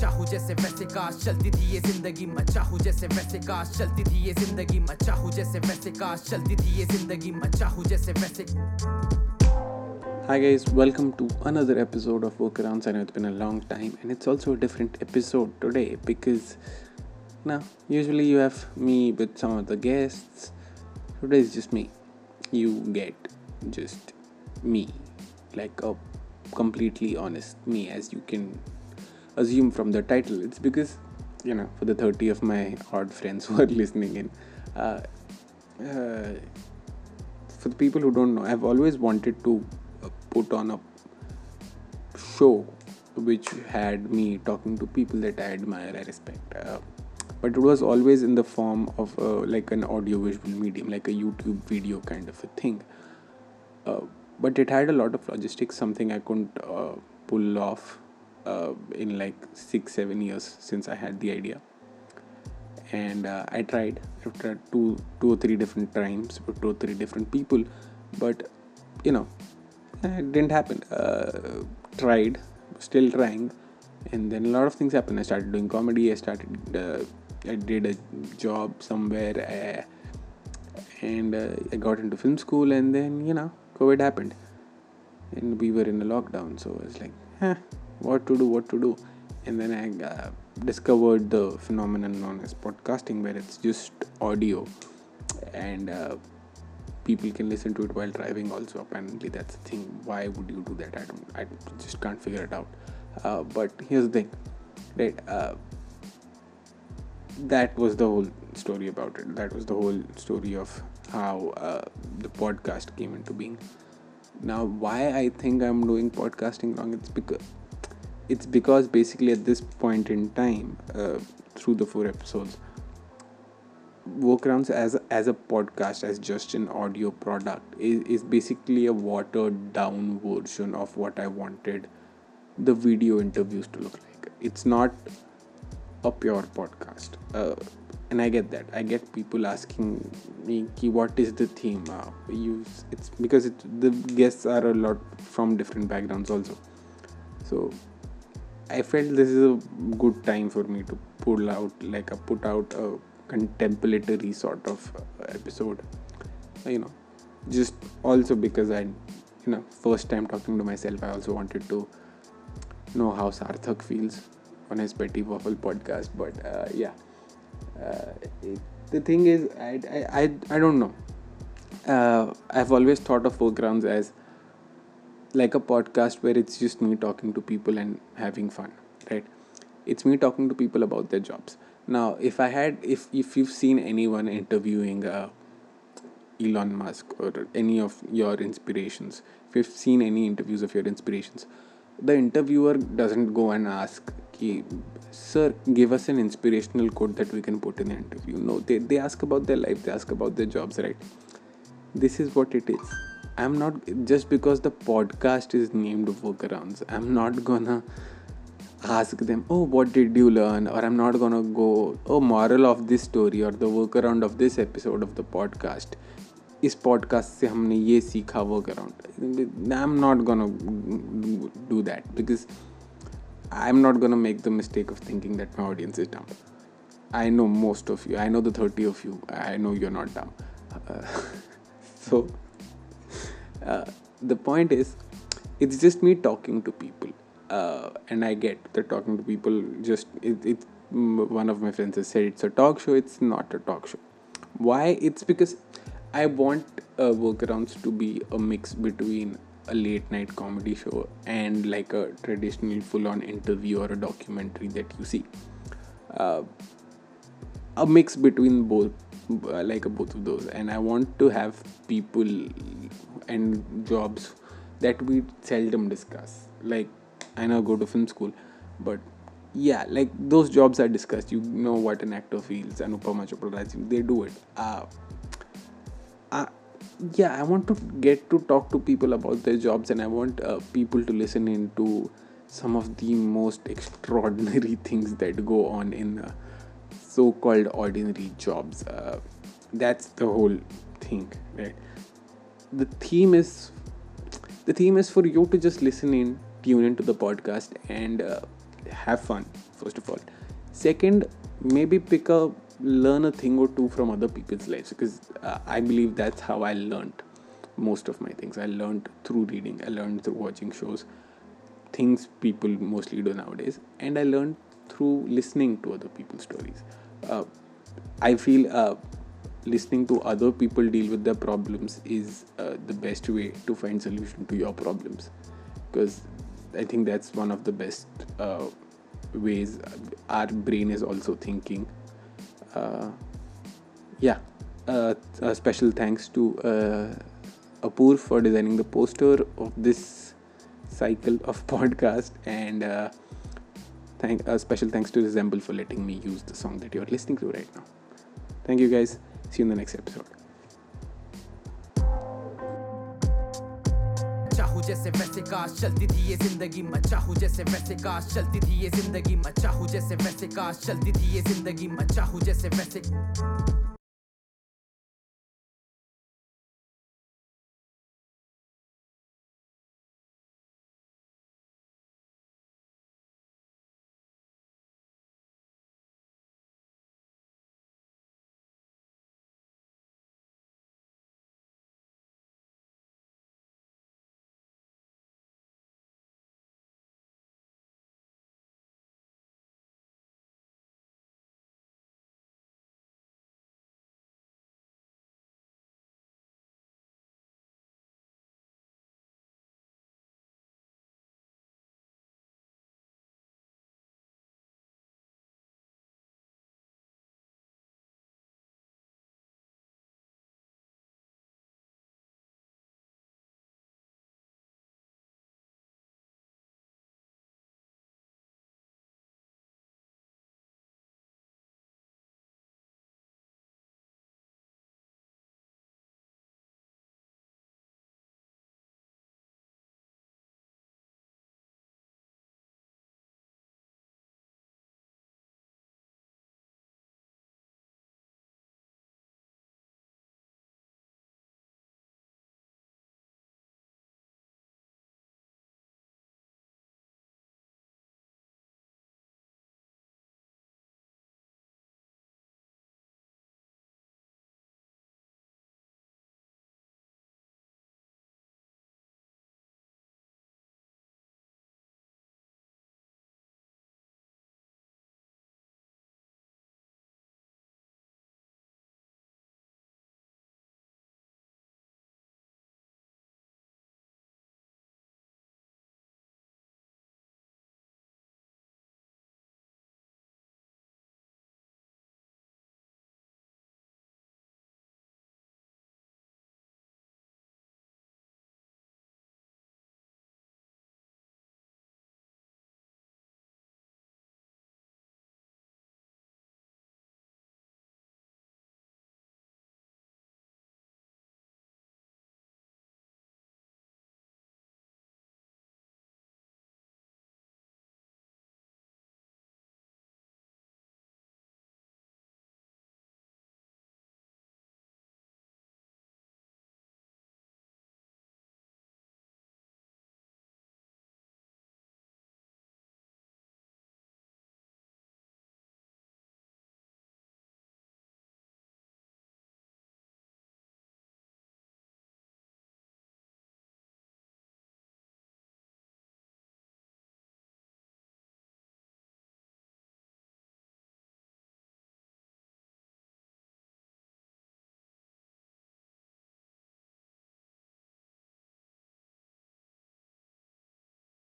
चाहूँ जैसे वैसे काश चलती थी ये जिंदगी मैं चाहूँ जैसे वैसे काश चलती थी ये जिंदगी मैं चाहूँ जैसे वैसे काश चलती थी ये जिंदगी मैं चाहूँ जैसे वैसे Hi guys, welcome to another episode of Workarounds. I know it's been a long time and it's also a different episode today because now usually you have me with some of the guests. Today is just me. You get just me, like a completely honest me, as you can assume from the title. It's because you know, for the 30 of my odd friends who are listening in, uh, uh, for the people who don't know, I've always wanted to uh, put on a show which had me talking to people that I admire, I respect. Uh, but it was always in the form of uh, like an audio visual medium, like a YouTube video kind of a thing. Uh, but it had a lot of logistics, something I couldn't pull off uh, in like six, seven years since I had the idea. And uh, I tried after two, two or three different times with two or three different people, but you know, it didn't happen. Uh, tried, still trying, and then a lot of things happened. I started doing comedy. I started. Uh, I did a job somewhere, uh, and uh, I got into film school. And then you know, COVID happened, and we were in a lockdown. So I was like, huh, what to do? What to do? And then I uh, discovered the phenomenon known as podcasting, where it's just audio, and uh, people can listen to it while driving also apparently that's the thing. Why would you do that? I don't i just can't figure it out. Uh, but here's the thing right uh, that was the whole story about it. That was the whole story of how uh, the podcast came into being. Now why i think i'm doing podcasting wrong it's because it's because basically at this point in time uh, through the four episodes workarounds as a, as a podcast as just an audio product is, is basically a watered down version of what i wanted the video interviews to look like. It's not a pure podcast. Uh, and i get that. I get people asking me what is the theme? Uh, you it's because it, the guests are a lot from different backgrounds also. So i felt this is a good time for me to pull out like a put out a contemplatory sort of uh, episode. You know just also because i you know first time talking to myself i also wanted to know how sarthak feels on his petty waffle podcast but uh, yeah. Uh, it, the thing is I, I, I, I don't know. Uh, i've always thought of workarounds as like a podcast where it's just me talking to people and having fun right? It's me talking to people about their jobs. Now if i had if if you've seen anyone interviewing uh, elon musk or any of your inspirations if you've seen any interviews of your inspirations the interviewer doesn't go and ask sir give us an inspirational quote that we can put in the interview. No they, they ask about their life they ask about their jobs right? This is what it is i'm not just because the podcast is named workarounds i'm not gonna ask them oh what did you learn or i'm not gonna go oh moral of this story or the workaround of this episode of the podcast इस podcast से हमने ये सीखा work around I am not gonna do that because I am not gonna make the mistake of thinking that my audience is डम I know most of you. I know the 30 of you. I know you're not dumb. Uh, so, uh, the point is, it's just me talking to people. Uh, and I get that talking to people just, it, it, one of my friends has said it's a talk show. It's not a talk show. Why? It's because I want uh, workarounds to be a mix between a late night comedy show and like a traditional full on interview or a documentary that you see. Uh, a mix between both uh, like both of those. And i want to have people and jobs that we seldom discuss. Like i know I go to film school but yeah like those jobs are discussed. You know what an actor feels. Anupama chopra they do it. Uh, uh, yeah i want to get to talk to people about their jobs and i want uh, people to listen into some of the most extraordinary things that go on in uh, so-called ordinary jobs uh, that's the whole thing right? The theme is the theme is for you to just listen in tune into the podcast and uh, have fun first of all. Second maybe pick a learn a thing or two from other people's lives because uh, i believe that's how i learned most of my things. I learned through reading i learned through watching shows things people mostly do nowadays and i learned through listening to other people's stories. Uh, i feel uh, listening to other people deal with their problems is uh, the best way to find solution to your problems. Because i think that's one of the best uh, ways our brain is also thinking. Uh, yeah. Uh, a special thanks to Apur for designing the poster of this cycle of podcast and thank a special thanks to Resemble for letting me use the song that you're listening to right now thank you guys see you in the next episode चाहूं जैसे वैसे काश चलती थी ये जिंदगी मैं चाहूं जैसे वैसे काश चलती थी ये जिंदगी मैं चाहूं जैसे वैसे काश चलती थी ये जिंदगी मैं चाहूं जैसे वैसे